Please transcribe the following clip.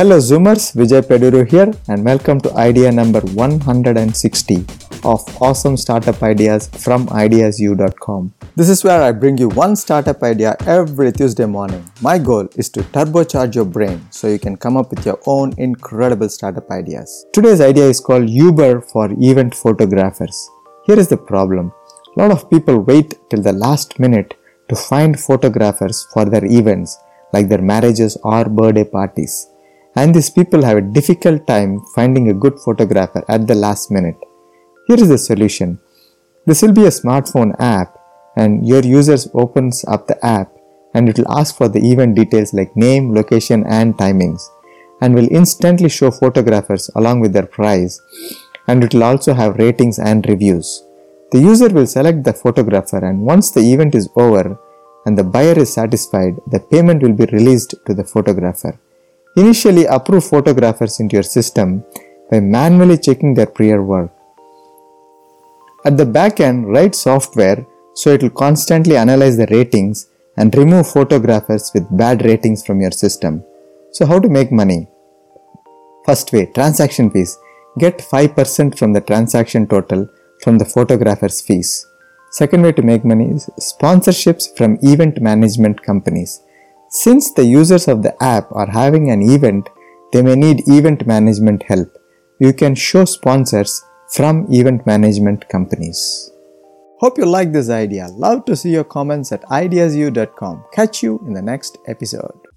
Hello Zoomers, Vijay Peduru here and welcome to idea number 160 of awesome startup ideas from ideazoo.com. This is where I bring you one startup idea every Tuesday morning. My goal is to turbocharge your brain so you can come up with your own incredible startup ideas. Today's idea is called Uber for event photographers. Here is the problem. A lot of people wait till the last minute to find photographers for their events like their marriages or birthday parties. And these people have a difficult time finding a good photographer at the last minute. Here is the solution. This will be a smartphone app and your users opens up the app and it will ask for the event details like name, location and timings and will instantly show photographers along with their price and it will also have ratings and reviews. The user will select the photographer and once the event is over and the buyer is satisfied, the payment will be released to the photographer. Initially approve photographers into your system by manually checking their prior work. At the back end, write software so it will constantly analyze the ratings and remove photographers with bad ratings from your system. So, how to make money? First way transaction fees. Get 5% from the transaction total from the photographer's fees. Second way to make money is sponsorships from event management companies. Since the users of the app are having an event, they may need event management help. You can show sponsors from event management companies. Hope you like this idea. Love to see your comments at ideazoo.com. Catch you in the next episode.